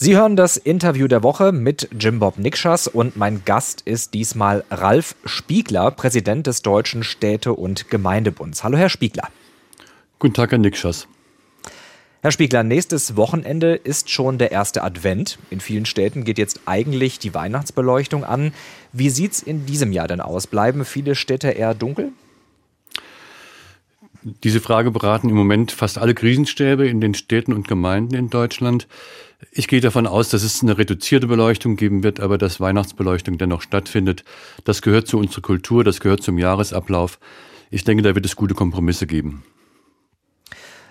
Sie hören das Interview der Woche mit Jim Bob Nikschas und mein Gast ist diesmal Ralf Spiegler, Präsident des Deutschen Städte- und Gemeindebunds. Hallo, Herr Spiegler. Guten Tag, Herr Nikschas. Herr Spiegler, nächstes Wochenende ist schon der erste Advent. In vielen Städten geht jetzt eigentlich die Weihnachtsbeleuchtung an. Wie sieht es in diesem Jahr denn aus? Bleiben viele Städte eher dunkel? Diese Frage beraten im Moment fast alle Krisenstäbe in den Städten und Gemeinden in Deutschland. Ich gehe davon aus, dass es eine reduzierte Beleuchtung geben wird, aber dass Weihnachtsbeleuchtung dennoch stattfindet. Das gehört zu unserer Kultur, das gehört zum Jahresablauf. Ich denke, da wird es gute Kompromisse geben.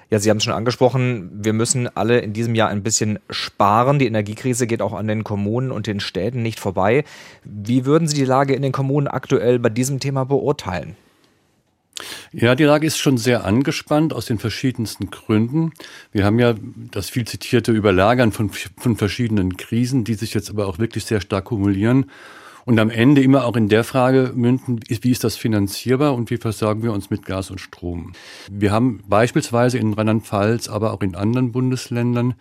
Ja, Sie haben es schon angesprochen, wir müssen alle in diesem Jahr ein bisschen sparen. Die Energiekrise geht auch an den Kommunen und den Städten nicht vorbei. Wie würden Sie die Lage in den Kommunen aktuell bei diesem Thema beurteilen? Ja, die Lage ist schon sehr angespannt aus den verschiedensten Gründen. Wir haben ja das viel zitierte Überlagern von, von verschiedenen Krisen, die sich jetzt aber auch wirklich sehr stark kumulieren und am Ende immer auch in der Frage münden, wie ist das finanzierbar und wie versorgen wir uns mit Gas und Strom. Wir haben beispielsweise in Rheinland-Pfalz, aber auch in anderen Bundesländern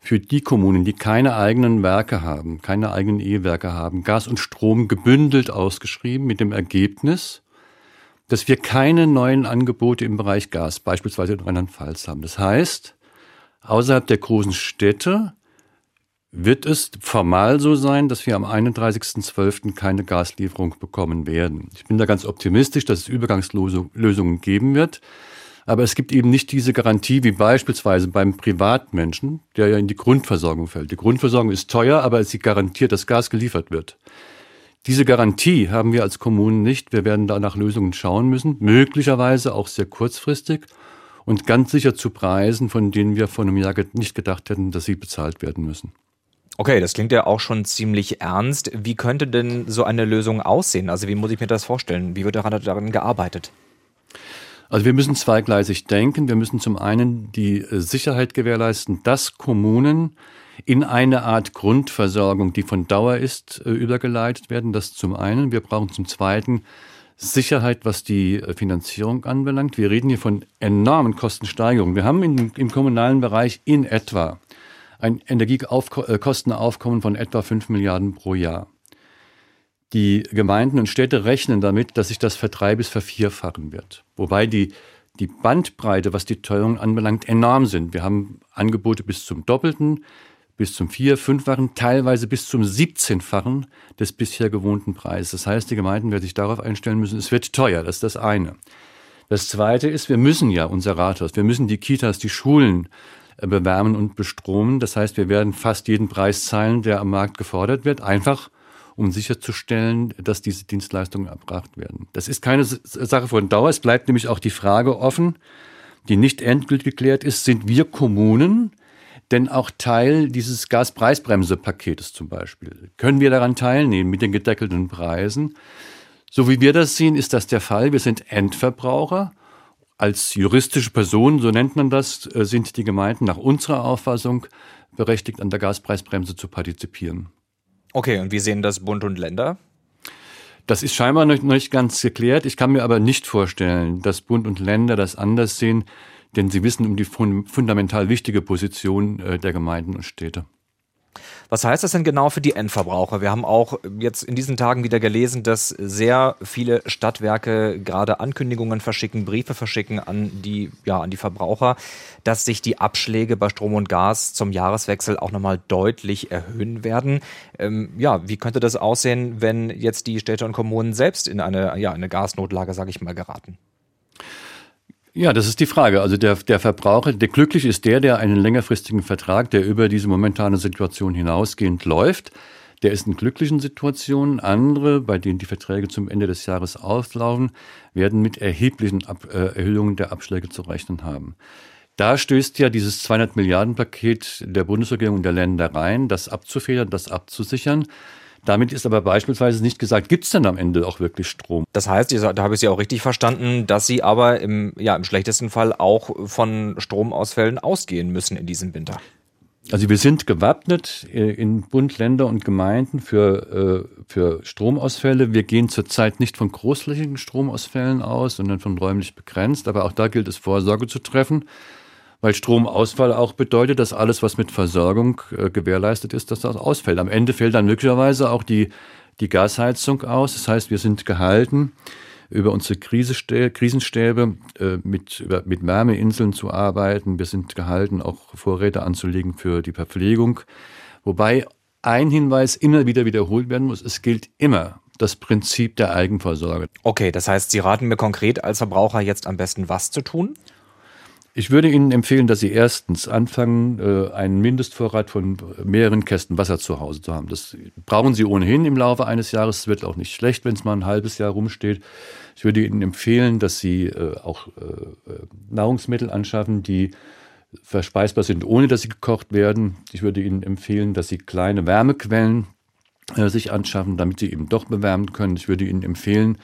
für die Kommunen, die keine eigenen Werke haben, keine eigenen E-Werke haben, Gas und Strom gebündelt ausgeschrieben mit dem Ergebnis, dass wir keine neuen Angebote im Bereich Gas, beispielsweise in Rheinland-Pfalz haben. Das heißt, außerhalb der großen Städte wird es formal so sein, dass wir am 31.12. keine Gaslieferung bekommen werden. Ich bin da ganz optimistisch, dass es Übergangslösungen geben wird. Aber es gibt eben nicht diese Garantie wie beispielsweise beim Privatmenschen, der ja in die Grundversorgung fällt. Die Grundversorgung ist teuer, aber sie garantiert, dass Gas geliefert wird. Diese Garantie haben wir als Kommunen nicht. Wir werden da nach Lösungen schauen müssen, möglicherweise auch sehr kurzfristig und ganz sicher zu Preisen, von denen wir vor einem Jahr nicht gedacht hätten, dass sie bezahlt werden müssen. Okay, das klingt ja auch schon ziemlich ernst. Wie könnte denn so eine Lösung aussehen? Also wie muss ich mir das vorstellen? Wie wird daran gearbeitet? Also wir müssen zweigleisig denken. Wir müssen zum einen die Sicherheit gewährleisten, dass Kommunen in eine Art Grundversorgung, die von Dauer ist, äh, übergeleitet werden. Das zum einen. Wir brauchen zum zweiten Sicherheit, was die äh, Finanzierung anbelangt. Wir reden hier von enormen Kostensteigerungen. Wir haben in, im kommunalen Bereich in etwa ein Energiekostenaufkommen von etwa 5 Milliarden pro Jahr. Die Gemeinden und Städte rechnen damit, dass sich das verdrei- bis vervierfachen wird. Wobei die die Bandbreite, was die Teuerung anbelangt, enorm sind. Wir haben Angebote bis zum Doppelten bis zum vier-, fünffachen, teilweise bis zum 17-fachen des bisher gewohnten Preises. Das heißt, die Gemeinden werden sich darauf einstellen müssen, es wird teuer, das ist das eine. Das zweite ist, wir müssen ja unser Rathaus, wir müssen die Kitas, die Schulen äh, bewärmen und bestromen. Das heißt, wir werden fast jeden Preis zahlen, der am Markt gefordert wird, einfach um sicherzustellen, dass diese Dienstleistungen erbracht werden. Das ist keine Sache von Dauer. Es bleibt nämlich auch die Frage offen, die nicht endgültig geklärt ist, sind wir Kommunen denn auch Teil dieses Gaspreisbremse-Paketes zum Beispiel. Können wir daran teilnehmen mit den gedeckelten Preisen? So wie wir das sehen, ist das der Fall. Wir sind Endverbraucher. Als juristische Person, so nennt man das, äh, sind die Gemeinden nach unserer Auffassung berechtigt, an der Gaspreisbremse zu partizipieren. Okay, und wie sehen das Bund und Länder? Das ist scheinbar noch nicht ganz geklärt. Ich kann mir aber nicht vorstellen, dass Bund und Länder das anders sehen denn sie wissen um die fundamental wichtige Position äh, der Gemeinden und Städte. Was heißt das denn genau für die Endverbraucher? Wir haben auch jetzt in diesen Tagen wieder gelesen, dass sehr viele Stadtwerke gerade Ankündigungen verschicken, Briefe verschicken an die, ja, an die Verbraucher, dass sich die Abschläge bei Strom und Gas zum Jahreswechsel auch nochmal deutlich erhöhen werden. Ähm, ja, wie könnte das aussehen, wenn jetzt die Städte und Kommunen selbst in eine, ja, eine Gasnotlage, sage ich mal, geraten? Ja, das ist die Frage. Also der, der Verbraucher, der glücklich ist der, der einen längerfristigen Vertrag, der über diese momentane Situation hinausgehend läuft. Der ist in glücklichen Situationen. Andere, bei denen die Verträge zum Ende des Jahres auslaufen, werden mit erheblichen Ab äh, Erhöhungen der Abschläge zu rechnen haben. Da stößt ja dieses 200 Milliarden Paket der Bundesregierung und der Länder rein, das abzufedern, das abzusichern. Damit ist aber beispielsweise nicht gesagt, gibt es denn am Ende auch wirklich Strom? Das heißt, da habe ich Sie auch richtig verstanden, dass Sie aber im, ja, im schlechtesten Fall auch von Stromausfällen ausgehen müssen in diesem Winter. Also wir sind gewappnet äh, in Bund, Länder und Gemeinden für, äh, für Stromausfälle. Wir gehen zurzeit nicht von großflächigen Stromausfällen aus, sondern von räumlich begrenzt. Aber auch da gilt es, Vorsorge zu treffen. Weil Stromausfall auch bedeutet, dass alles, was mit Versorgung äh, gewährleistet ist, dass das ausfällt. Am Ende fällt dann möglicherweise auch die, die Gasheizung aus. Das heißt, wir sind gehalten, über unsere Krisenstäbe äh, mit, über, mit Wärmeinseln zu arbeiten. Wir sind gehalten, auch Vorräte anzulegen für die Verpflegung. Wobei ein Hinweis immer wieder wiederholt werden muss. Es gilt immer das Prinzip der Eigenversorge. Okay, das heißt, Sie raten mir konkret als Verbraucher jetzt am besten was zu tun? Ich würde Ihnen empfehlen, dass Sie erstens anfangen, äh, einen Mindestvorrat von mehreren Kästen Wasser zu Hause zu haben. Das brauchen Sie ohnehin im Laufe eines Jahres. Es wird auch nicht schlecht, wenn es mal ein halbes Jahr rumsteht. Ich würde Ihnen empfehlen, dass Sie äh, auch äh, Nahrungsmittel anschaffen, die verspeisbar sind, ohne dass sie gekocht werden. Ich würde Ihnen empfehlen, dass Sie kleine Wärmequellen sich anschaffen, damit Sie eben doch bewärmen können. Ich würde Ihnen empfehlen,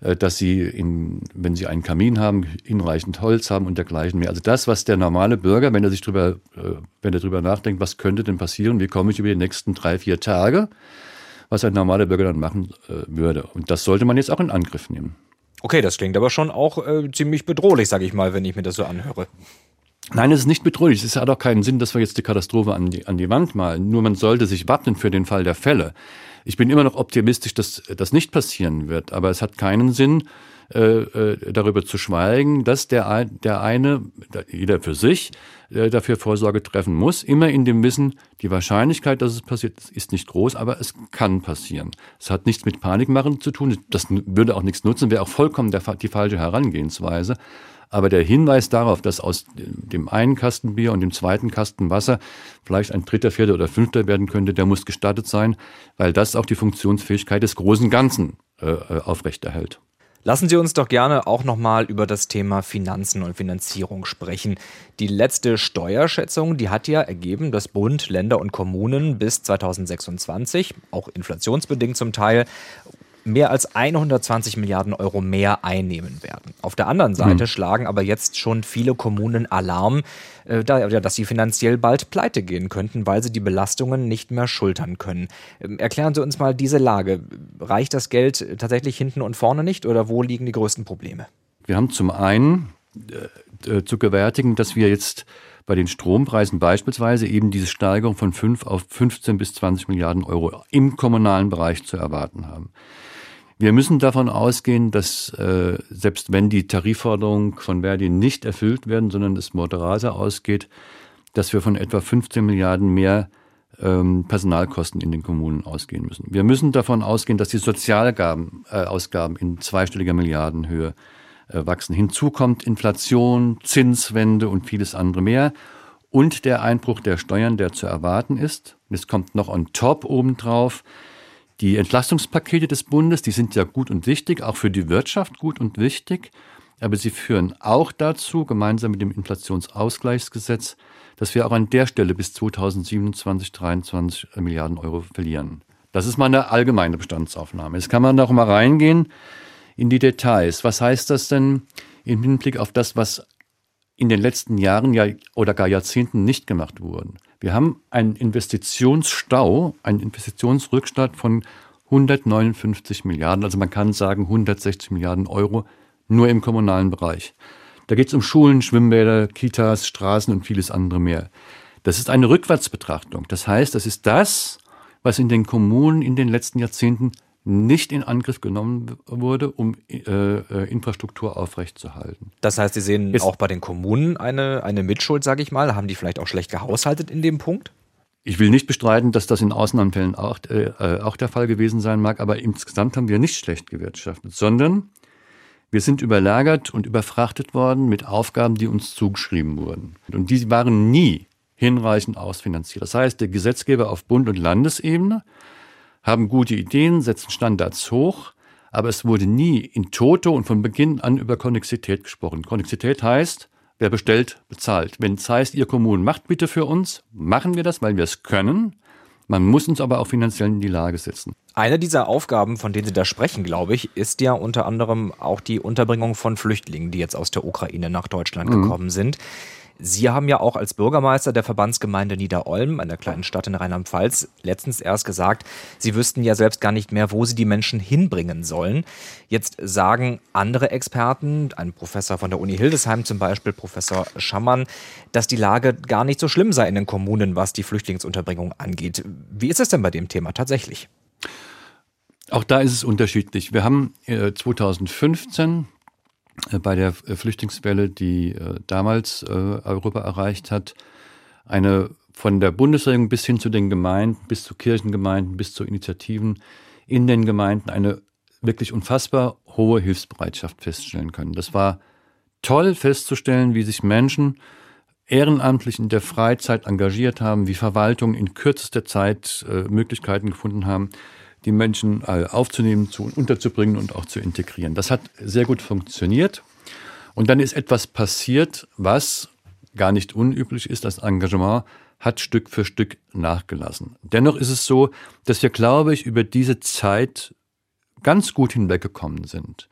dass sie, in, wenn sie einen Kamin haben, hinreichend Holz haben und dergleichen mehr. Also das, was der normale Bürger, wenn er sich drüber, äh, wenn er drüber nachdenkt, was könnte denn passieren, wie komme ich über die nächsten drei, vier Tage, was ein normaler Bürger dann machen äh, würde. Und das sollte man jetzt auch in Angriff nehmen. Okay, das klingt aber schon auch äh, ziemlich bedrohlich, sage ich mal, wenn ich mir das so anhöre. Nein, es ist nicht bedrohlich. Es hat auch keinen Sinn, dass wir jetzt die Katastrophe an die, an die Wand malen. Nur man sollte sich wappnen für den Fall der Fälle. Ich bin immer noch optimistisch, dass das nicht passieren wird, aber es hat keinen Sinn, äh, äh, darüber zu schweigen, dass der, der eine, jeder für sich, äh, dafür Vorsorge treffen muss. Immer in dem Wissen, die Wahrscheinlichkeit, dass es passiert, ist nicht groß, aber es kann passieren. Es hat nichts mit Panikmachen zu tun. Das würde auch nichts nutzen, wäre auch vollkommen der, die falsche Herangehensweise. Aber der Hinweis darauf, dass aus dem einen Kasten Bier und dem zweiten Kasten Wasser vielleicht ein dritter, vierter oder fünfter werden könnte, der muss gestattet sein, weil das auch die Funktionsfähigkeit des großen Ganzen äh, äh aufrechterhält. Lassen Sie uns doch gerne auch nochmal über das Thema Finanzen und Finanzierung sprechen. Die letzte Steuerschätzung, die hat ja ergeben, dass Bund, Länder und Kommunen bis 2026, auch inflationsbedingt zum Teil, mehr als 120 Milliarden Euro mehr einnehmen werden. Auf der anderen Seite mhm. schlagen aber jetzt schon viele Kommunen Alarm, äh, dass sie finanziell bald pleite gehen könnten, weil sie die Belastungen nicht mehr schultern können. Ähm, erklären Sie uns mal diese Lage. Reicht das Geld tatsächlich hinten und vorne nicht oder wo liegen die größten Probleme? Wir haben zum einen äh, äh zu gewärtigen, dass wir jetzt bei den Strompreisen beispielsweise eben diese Steigerung von 5 auf 15 bis 20 Milliarden Euro im kommunalen Bereich zu erwarten haben. Wir müssen davon ausgehen, dass äh, selbst wenn die Tarifforderungen von Verdi nicht erfüllt werden, sondern es moderater ausgeht, dass wir von etwa 15 Milliarden mehr ähm, Personalkosten in den Kommunen ausgehen müssen. Wir müssen davon ausgehen, dass die Sozialausgaben äh, in zweistelliger Milliardenhöhe äh, wachsen. Hinzu kommt Inflation, Zinswende und vieles andere mehr und der Einbruch der Steuern, der zu erwarten ist. Es kommt noch on top obendrauf die Entlastungspakete des Bundes, die sind ja gut und wichtig, auch für die Wirtschaft gut und wichtig, aber sie führen auch dazu, gemeinsam mit dem Inflationsausgleichsgesetz, dass wir auch an der Stelle bis 2027, 23 Milliarden Euro verlieren. Das ist mal eine allgemeine Bestandsaufnahme. Jetzt kann man noch mal reingehen in die Details. Was heißt das denn im Hinblick auf das, was in den letzten Jahren ja oder gar Jahrzehnten nicht gemacht wurde? Wir haben einen Investitionsstau, einen Investitionsrückstand von 159 Milliarden, also man kann sagen 160 Milliarden Euro nur im kommunalen Bereich. Da geht es um Schulen, Schwimmbäder, Kitas, Straßen und vieles andere mehr. Das ist eine Rückwärtsbetrachtung. Das heißt, das ist das, was in den Kommunen in den letzten Jahrzehnten nicht in Angriff genommen wurde, um äh, äh, Infrastruktur aufrechtzuerhalten. Das heißt, Sie sehen Jetzt, auch bei den Kommunen eine, eine Mitschuld, sage ich mal. Haben die vielleicht auch schlecht gehaushaltet in dem Punkt? Ich will nicht bestreiten, dass das in Ausnahmefällen auch, äh, äh, auch der Fall gewesen sein mag, aber insgesamt haben wir nicht schlecht gewirtschaftet, sondern wir sind überlagert und überfrachtet worden mit Aufgaben, die uns zugeschrieben wurden. Und die waren nie hinreichend ausfinanziert. Das heißt, der Gesetzgeber auf Bund- und Landesebene haben gute Ideen, setzen Standards hoch, aber es wurde nie in Toto und von Beginn an über Konnexität gesprochen. Konnexität heißt, wer bestellt, bezahlt. Wenn es heißt, ihr Kommunen macht bitte für uns, machen wir das, weil wir es können. Man muss uns aber auch finanziell in die Lage setzen. Eine dieser Aufgaben, von denen Sie da sprechen, glaube ich, ist ja unter anderem auch die Unterbringung von Flüchtlingen, die jetzt aus der Ukraine nach Deutschland mhm. gekommen sind. Sie haben ja auch als Bürgermeister der Verbandsgemeinde Niederolm, einer kleinen Stadt in Rheinland-Pfalz, letztens erst gesagt, Sie wüssten ja selbst gar nicht mehr, wo Sie die Menschen hinbringen sollen. Jetzt sagen andere Experten, ein Professor von der Uni Hildesheim zum Beispiel, Professor Schammann, dass die Lage gar nicht so schlimm sei in den Kommunen, was die Flüchtlingsunterbringung angeht. Wie ist es denn bei dem Thema tatsächlich? Auch da ist es unterschiedlich. Wir haben 2015 äh, bei der äh, Flüchtlingswelle, die äh, damals Europa erreicht hat, eine von der Bundesregierung bis hin zu den Gemeinden, bis zu Kirchengemeinden, bis zu Initiativen in den Gemeinden eine wirklich unfassbar hohe Hilfsbereitschaft feststellen können. Das war toll festzustellen, wie sich Menschen ehrenamtlich in der Freizeit engagiert haben, wie Verwaltungen in kürzester Zeit äh, Möglichkeiten gefunden haben, die Menschen äh, aufzunehmen, zu unterzubringen und auch zu integrieren. Das hat sehr gut funktioniert. Und dann ist etwas passiert, was gar nicht unüblich ist. Das Engagement hat Stück für Stück nachgelassen. Dennoch ist es so, dass wir, glaube ich, über diese Zeit ganz gut hinweggekommen sind.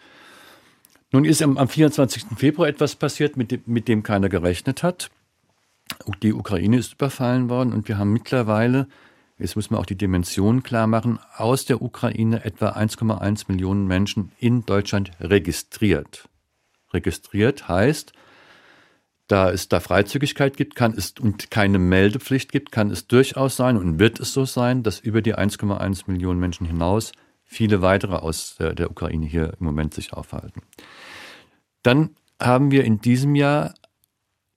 Nun ist am, 24. Februar etwas passiert, mit dem, mit dem keiner gerechnet hat. Die Ukraine ist überfallen worden und wir haben mittlerweile jetzt muss man auch die Dimension klar machen, aus der Ukraine etwa 1,1 Millionen Menschen in Deutschland registriert. Registriert heißt, da es da Freizügigkeit gibt, kann es und keine Meldepflicht gibt, kann es durchaus sein und wird es so sein, dass über die 1,1 Millionen Menschen hinaus viele weitere aus der, Ukraine hier im Moment sich aufhalten. Dann haben wir in diesem Jahr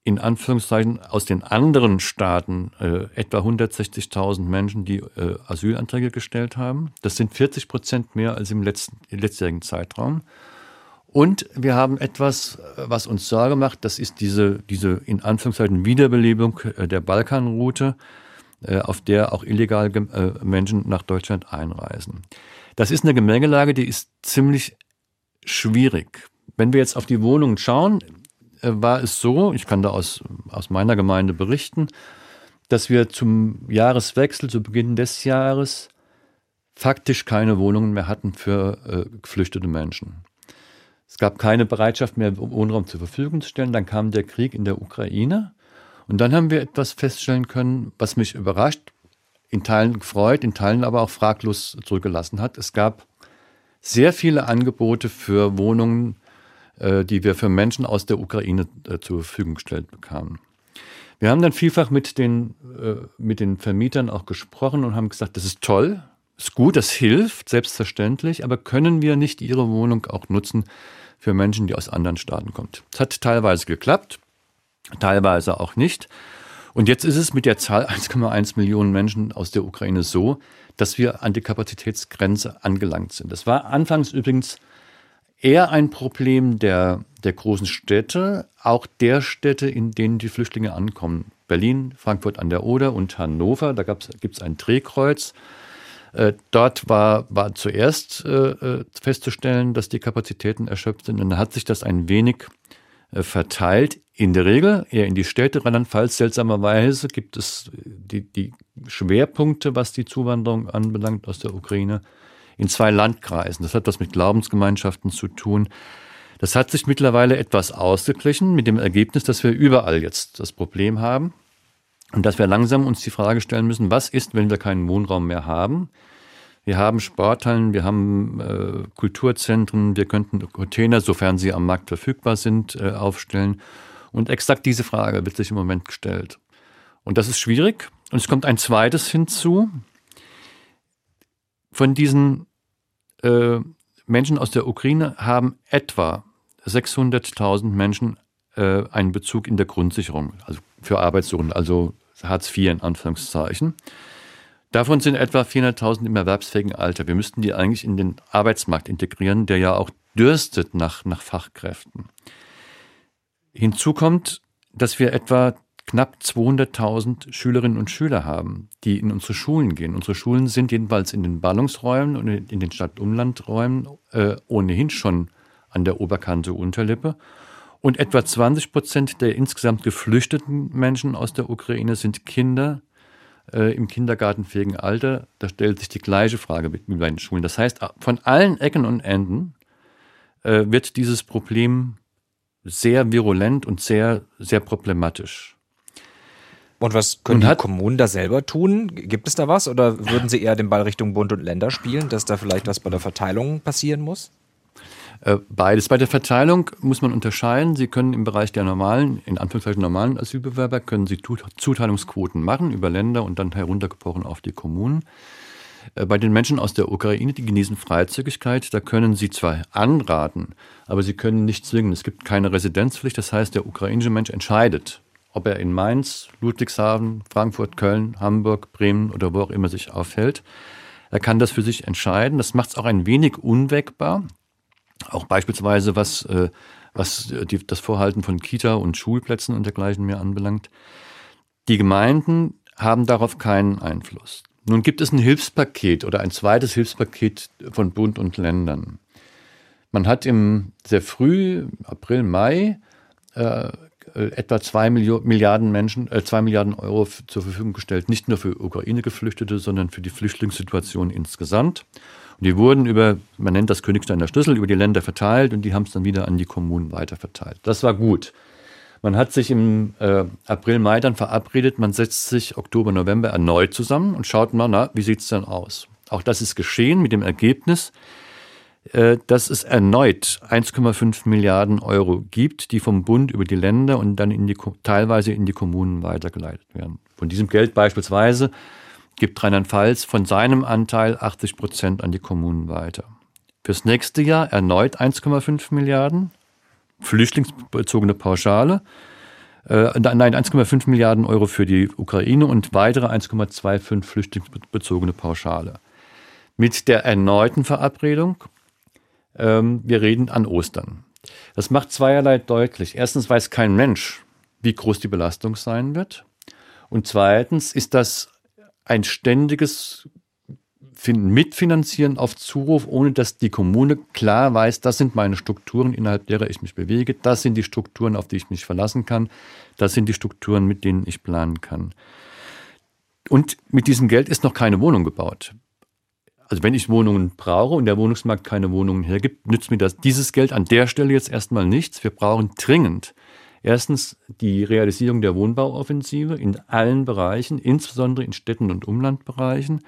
in Anführungszeichen aus den anderen Staaten äh, etwa 160.000 Menschen, die äh, Asylanträge gestellt haben. Das sind 40 Prozent mehr als im letzten, letztjährigen Zeitraum. Und wir haben etwas, was uns Sorge macht, das ist diese, diese in Anführungszeichen Wiederbelebung äh, der Balkanroute, äh, auf der auch illegal äh, Menschen nach Deutschland einreisen. Das ist eine Gemengelage, die ist ziemlich schwierig. Wenn wir jetzt auf die Wohnungen schauen, äh, war es so, ich kann da aus, aus meiner Gemeinde berichten, dass wir zum Jahreswechsel, zu Beginn des Jahres, faktisch keine Wohnungen mehr hatten für äh, geflüchtete Menschen. Es gab keine Bereitschaft mehr, Wohnraum zur Verfügung zu stellen. Dann kam der Krieg in der Ukraine. Und dann haben wir etwas feststellen können, was mich überrascht, in Teilen gefreut, in Teilen aber auch fraglos zurückgelassen hat. Es gab sehr viele Angebote für Wohnungen äh, die wir für Menschen aus der Ukraine äh, zur Verfügung gestellt bekamen. Wir haben dann vielfach mit den, äh, mit den Vermietern auch gesprochen und haben gesagt, das ist toll, ist gut, das hilft, selbstverständlich, aber können wir nicht ihre Wohnung auch nutzen für Menschen, die aus anderen Staaten kommen? Es hat teilweise geklappt, teilweise auch nicht. Und jetzt ist es mit der Zahl 1,1 Millionen Menschen aus der Ukraine so, dass wir an die Kapazitätsgrenze angelangt sind. Das war anfangs übrigens eher ein Problem der, der großen Städte, auch der Städte, in denen die Flüchtlinge ankommen. Berlin, Frankfurt an der Oder und Hannover, da gibt es ein Drehkreuz. Äh, dort war, war zuerst äh, äh, festzustellen, dass die Kapazitäten erschöpft sind. Und dann hat sich das ein wenig äh, verteilt. In der Regel eher in die Städte. Rheinland-Pfalz seltsamerweise gibt es die, die Schwerpunkte, was die Zuwanderung anbelangt aus der Ukraine, in zwei Landkreisen. Das hat was mit Glaubensgemeinschaften zu tun. Das hat sich mittlerweile etwas ausgeglichen mit dem Ergebnis, dass wir überall jetzt das Problem haben und dass wir langsam uns die Frage stellen müssen, was ist, wenn wir keinen Wohnraum mehr haben? Wir haben Sporthallen, wir haben äh, Kulturzentren, wir könnten Container, sofern sie am Markt verfügbar sind, äh, aufstellen. Und exakt diese Frage wird sich im Moment gestellt. Und das ist schwierig. Und es kommt ein zweites hinzu. Von diesen äh, Menschen aus der Ukraine haben etwa 600.000 Menschen äh, einen Bezug in der Grundsicherung, also für Arbeitssuchende, also Hartz IV in Anführungszeichen. Davon sind etwa 400.000 im erwerbsfähigen Alter. Wir müssten die eigentlich in den Arbeitsmarkt integrieren, der ja auch dürstet nach, nach Fachkräften. Hinzu kommt, dass wir etwa knapp 200.000 Schülerinnen und Schüler haben, die in unsere Schulen gehen. Unsere Schulen sind jedenfalls in den Ballungsräumen und in den Stadt-Umland-Räumen äh, ohnehin schon an der Oberkante Unterlippe. Und etwa 20 Prozent der insgesamt geflüchteten Menschen aus der Ukraine sind Kinder äh, im kindergartenfähigen Alter. Da stellt sich die gleiche Frage wie bei den Schulen. Das heißt, von allen Ecken und Enden äh, wird dieses Problem sehr virulent und sehr, sehr problematisch. Und was können und die Kommunen da selber tun? Gibt es da was? Oder würden sie eher den Ball Richtung Bund und Länder spielen, dass da vielleicht was bei der Verteilung passieren muss? Äh, beides. Bei der Verteilung muss man unterscheiden. Sie können im Bereich der normalen, in Anführungszeichen normalen Asylbewerber, können Sie Zuteilungsquoten machen über Länder und dann heruntergebrochen auf die Kommunen. Äh, bei den Menschen aus der Ukraine, die genießen Freizügigkeit, da können Sie zwar anraten, aber Sie können nicht zwingen. Es gibt keine Residenzpflicht, das heißt, der ukrainische Mensch entscheidet, ob er in Mainz, Ludwigshafen, Frankfurt, Köln, Hamburg, Bremen oder wo auch immer sich aufhält. Er kann das für sich entscheiden. Das macht es auch ein wenig unwegbar. Auch beispielsweise, was, äh, was die, das Vorhalten von Kita und Schulplätzen und dergleichen mehr anbelangt. Die Gemeinden haben darauf keinen Einfluss. Nun gibt es ein Hilfspaket oder ein zweites Hilfspaket von Bund und Ländern. Man hat im sehr früh, April, Mai, äh, äh, etwa zwei Milliarden Menschen, äh, zwei Milliarden Euro zur Verfügung gestellt, nicht nur für Ukraine-Geflüchtete, sondern für die Flüchtlingssituation insgesamt. Und die wurden über, man nennt das Königsteiner Schlüssel, über die Länder verteilt und die haben es dann wieder an die Kommunen weiterverteilt. Das war gut. Man hat sich im äh, April, Mai dann verabredet, man setzt sich Oktober, November erneut zusammen und schaut mal, na, wie sieht es denn aus? Auch das ist geschehen mit dem Ergebnis, dass es erneut 1,5 Milliarden Euro gibt, die vom Bund über die Länder und dann in die, teilweise in die Kommunen weitergeleitet werden. Von diesem Geld beispielsweise gibt Rheinland-Pfalz von seinem Anteil 80 Prozent an die Kommunen weiter. Fürs nächste Jahr erneut 1,5 Milliarden, flüchtlingsbezogene Pauschale. Äh, nein, 1,5 Milliarden Euro für die Ukraine und weitere 1,25 flüchtlingsbezogene Pauschale. Mit der erneuten Verabredung, ähm, wir reden an Ostern. Das macht zweierlei deutlich. Erstens weiß kein Mensch, wie groß die Belastung sein wird. Und zweitens ist das ein ständiges Mitfinanzieren auf Zuruf, ohne dass die Kommune klar weiß, das sind meine Strukturen, innerhalb derer ich mich bewege, das sind die Strukturen, auf die ich mich verlassen kann, das sind die Strukturen, mit denen ich planen kann. Und mit diesem Geld ist noch keine Wohnung gebaut. Also wenn ich Wohnungen brauche und der Wohnungsmarkt keine Wohnungen hergibt, nützt mir das dieses Geld an der Stelle jetzt erstmal nichts. Wir brauchen dringend erstens die Realisierung der Wohnbauoffensive in allen Bereichen, insbesondere in Städten und Umlandbereichen.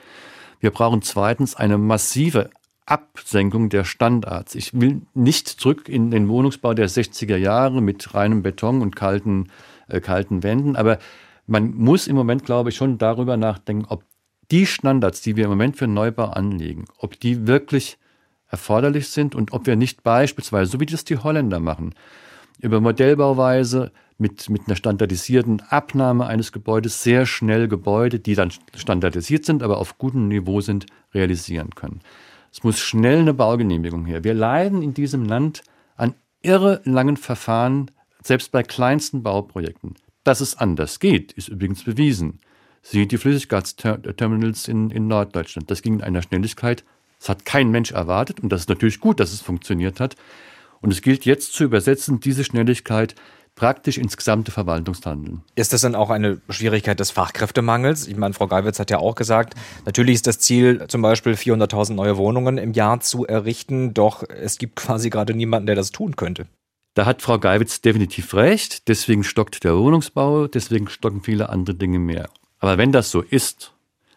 Wir brauchen zweitens eine massive Absenkung der Standards. Ich will nicht zurück in den Wohnungsbau der 60er Jahre mit reinem Beton und kalten, äh, kalten Wänden, aber man muss im Moment, glaube ich, schon darüber nachdenken, ob die Standards, die wir im Moment für Neubau anlegen, ob die wirklich erforderlich sind und ob wir nicht beispielsweise, so wie das die Holländer machen, über Modellbauweise mit, mit einer standardisierten Abnahme eines Gebäudes sehr schnell Gebäude, die dann standardisiert sind, aber auf gutem Niveau sind, realisieren können. Es muss schnell eine Baugenehmigung her. Wir leiden in diesem Land an irre langen Verfahren, selbst bei kleinsten Bauprojekten. Dass es anders geht, ist übrigens bewiesen. Sieht die Flüssiggasterminals in, in Norddeutschland. Das ging in einer Schnelligkeit, das hat kein Mensch erwartet und das ist natürlich gut, dass es funktioniert hat. Und es gilt jetzt zu übersetzen, diese Schnelligkeit praktisch ins gesamte Verwaltungshandeln. Ist das dann auch eine Schwierigkeit des Fachkräftemangels? Ich meine, Frau Geiwitz hat ja auch gesagt, natürlich ist das Ziel, zum Beispiel 400.000 neue Wohnungen im Jahr zu errichten, doch es gibt quasi gerade niemanden, der das tun könnte. Da hat Frau Geiwitz definitiv recht. Deswegen stockt der Wohnungsbau, deswegen stocken viele andere Dinge mehr. Aber wenn das so ist,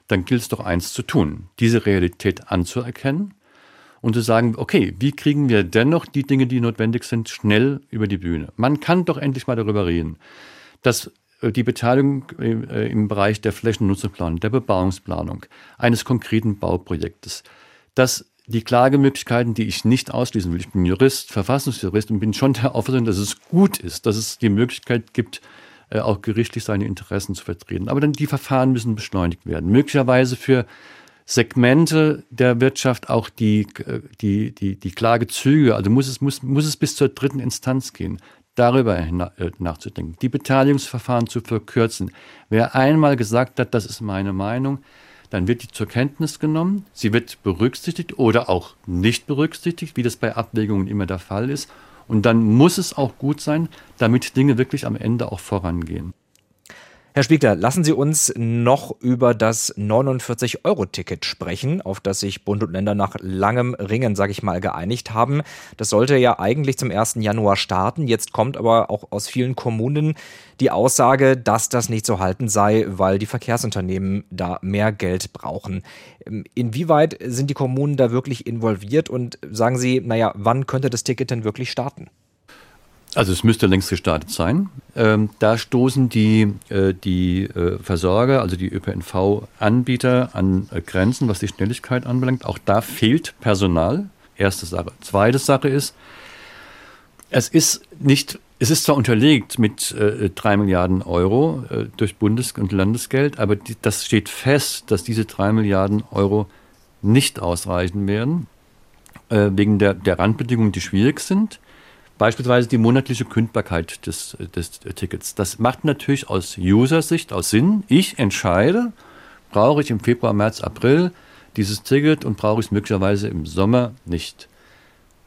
dann gilt es doch eins zu tun, diese Realität anzuerkennen und zu sagen, okay, wie kriegen wir dennoch die Dinge, die notwendig sind, schnell über die Bühne? Man kann doch endlich mal darüber reden, dass äh, die Beteiligung äh, im Bereich der Flächennutzungsplanung, der Bebauungsplanung, eines konkreten Bauprojektes, dass die Klagemöglichkeiten, die ich nicht ausschließen will, ich bin Jurist, Verfassungsjurist und bin schon der Auffassung, dass es gut ist, dass es die Möglichkeit gibt, auch gerichtlich seine Interessen zu vertreten. Aber dann die Verfahren müssen beschleunigt werden. Möglicherweise für Segmente der Wirtschaft auch die, die, die, die Klagezüge, also muss es, muss, muss es bis zur dritten Instanz gehen, darüber äh, nachzudenken, die Beteiligungsverfahren zu verkürzen. Wer einmal gesagt hat, das ist meine Meinung, dann wird die zur Kenntnis genommen, sie wird berücksichtigt oder auch nicht berücksichtigt, wie das bei Abwägungen immer der Fall ist. Und dann muss es auch gut sein, damit Dinge wirklich am Ende auch vorangehen. Herr Spiegler, lassen Sie uns noch über das 49-Euro-Ticket sprechen, auf das sich Bund und Länder nach langem Ringen, sage ich mal, geeinigt haben. Das sollte ja eigentlich zum 1. Januar starten. Jetzt kommt aber auch aus vielen Kommunen die Aussage, dass das nicht zu halten sei, weil die Verkehrsunternehmen da mehr Geld brauchen. Inwieweit sind die Kommunen da wirklich involviert und sagen Sie, naja, wann könnte das Ticket denn wirklich starten? Also es müsste längst gestartet sein. Ähm, da stoßen die, äh, die äh, Versorger, also die ÖPNV-Anbieter an äh, Grenzen, was die Schnelligkeit anbelangt. Auch da fehlt Personal. Erste Sache. Zweite Sache ist, es ist nicht, es ist zwar unterlegt mit äh, drei Milliarden Euro äh, durch Bundes- und Landesgeld, aber die, das steht fest, dass diese drei Milliarden Euro nicht ausreichen werden, äh, wegen der, der Randbedingungen, die schwierig sind. Beispielsweise die monatliche Kündbarkeit des, des Tickets. Das macht natürlich aus User-Sicht aus Sinn. Ich entscheide, brauche ich im Februar, März, April dieses Ticket und brauche ich es möglicherweise im Sommer nicht.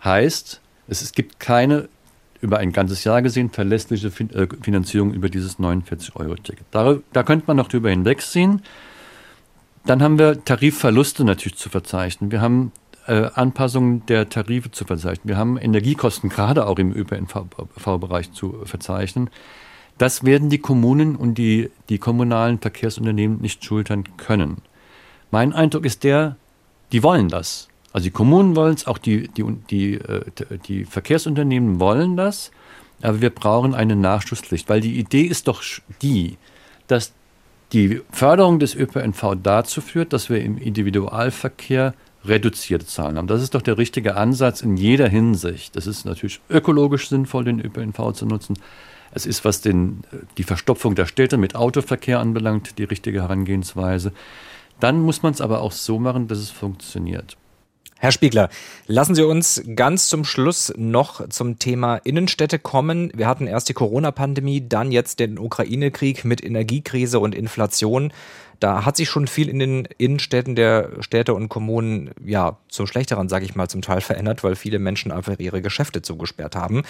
Heißt, es, gibt keine über ein ganzes Jahr gesehen verlässliche äh, Finanzierung über dieses 49-Euro-Ticket. Da, da könnte man noch drüber hinwegsehen. Dann haben wir Tarifverluste natürlich zu verzeichnen. Wir haben äh, Anpassungen der Tarife zu verzeichnen. Wir haben Energiekosten gerade auch im ÖPNV-Bereich zu verzeichnen. Das werden die Kommunen und die, die kommunalen Verkehrsunternehmen nicht schultern können. Mein Eindruck ist der, die wollen das. Also die Kommunen wollen es, auch die, die, die, äh, die Verkehrsunternehmen wollen das, aber wir brauchen eine Nachschusspflicht, weil die Idee ist doch die, dass die Förderung des ÖPNV dazu führt, dass wir im Individualverkehr reduzierte Zahlen haben. Das ist doch der richtige Ansatz in jeder Hinsicht. Es ist natürlich ökologisch sinnvoll, den ÖPNV zu nutzen. Es ist, was den, die Verstopfung der Städte mit Autoverkehr anbelangt, die richtige Herangehensweise. Dann muss man es aber auch so machen, dass es funktioniert. Herr Spiegler, lassen Sie uns ganz zum Schluss noch zum Thema Innenstädte kommen. Wir hatten erst die Corona-Pandemie, dann jetzt den Ukraine-Krieg mit Energiekrise und Inflation. Da hat sich schon viel in den Innenstädten der Städte und Kommunen ja zum Schlechteren, sage ich mal, zum Teil verändert, weil viele Menschen einfach ihre Geschäfte zugesperrt haben.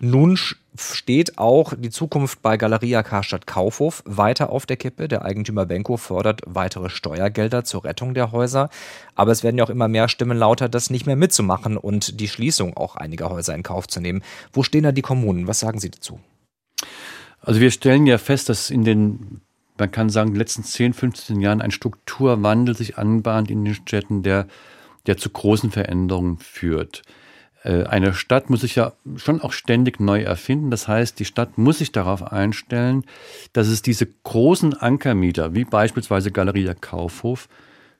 Nun steht auch die Zukunft bei Galeria Karstadt Kaufhof weiter auf der Kippe. Der Eigentümer Benko fordert weitere Steuergelder zur Rettung der Häuser. Aber es werden ja auch immer mehr Stimmen lauter, das nicht mehr mitzumachen und die Schließung auch einiger Häuser in Kauf zu nehmen. Wo stehen da die Kommunen? Was sagen Sie dazu? Also wir stellen ja fest, dass in den man kann sagen, in den letzten 10, 15 Jahren ein Strukturwandel sich anbahnt in den Städten, der, der zu großen Veränderungen führt. Äh, eine Stadt muss sich ja schon auch ständig neu erfinden. Das heißt, die Stadt muss sich darauf einstellen, dass es diese großen Ankermieter, wie beispielsweise Galeria Kaufhof,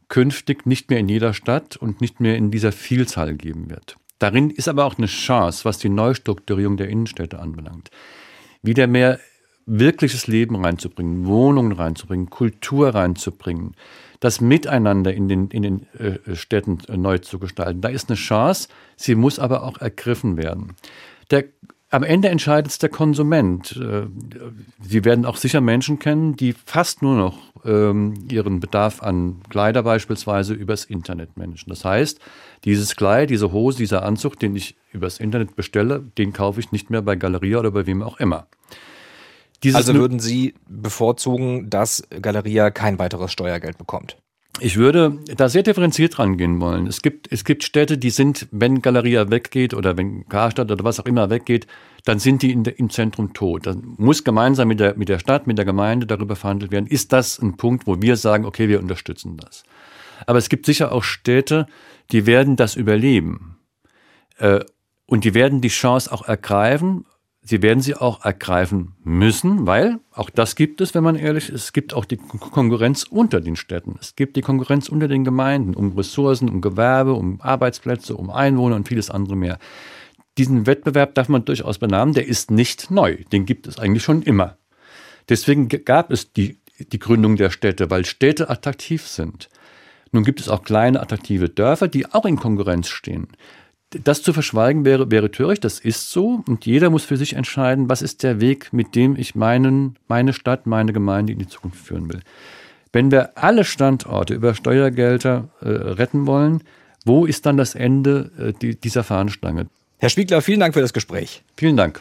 künftig nicht mehr in jeder Stadt und nicht mehr in dieser Vielzahl geben wird. Darin ist aber auch eine Chance, was die Neustrukturierung der Innenstädte anbelangt. Wieder mehr wirkliches Leben reinzubringen, Wohnungen reinzubringen, Kultur reinzubringen, das Miteinander in den, in den äh, Städten äh, neu zu gestalten. Da ist eine Chance, sie muss aber auch ergriffen werden. Der, am Ende entscheidet es der Konsument. Äh, Sie werden auch sicher Menschen kennen, die fast nur noch ähm, ihren Bedarf an Kleider beispielsweise übers Internet managen. Das heißt, dieses Kleid, diese Hose, dieser Anzug, den ich übers Internet bestelle, den kaufe ich nicht mehr bei Galeria oder bei wem auch immer. Dieses also würden Sie bevorzugen, dass Galeria kein weiteres Steuergeld bekommt? Ich würde da sehr differenziert rangehen wollen. Es gibt, es gibt Städte, die sind, wenn Galeria weggeht oder wenn Karstadt oder was auch immer weggeht, dann sind die in de, im Zentrum tot. Dann muss gemeinsam mit der, mit der Stadt, mit der Gemeinde darüber verhandelt werden. Ist das ein Punkt, wo wir sagen, okay, wir unterstützen das? Aber es gibt sicher auch Städte, die werden das überleben. Äh, und die werden die Chance auch ergreifen, Sie werden sie auch ergreifen müssen, weil auch das gibt es, wenn man ehrlich ist. Es gibt auch die Konkurrenz unter den Städten. Es gibt die Konkurrenz unter den Gemeinden um Ressourcen, um Gewerbe, um Arbeitsplätze, um Einwohner und vieles andere mehr. Diesen Wettbewerb darf man durchaus benamen. Der ist nicht neu. Den gibt es eigentlich schon immer. Deswegen gab es die, die Gründung der Städte, weil Städte attraktiv sind. Nun gibt es auch kleine attraktive Dörfer, die auch in Konkurrenz stehen das zu verschweigen wäre, wäre töricht, das ist so. Und jeder muss für sich entscheiden, was ist der Weg, mit dem ich meinen, meine Stadt, meine Gemeinde in die Zukunft führen will. Wenn wir alle Standorte über Steuergelder äh, retten wollen, wo ist dann das Ende äh, die, dieser Fahnenstange? Herr Spiegler, vielen Dank für das Gespräch. Vielen Dank.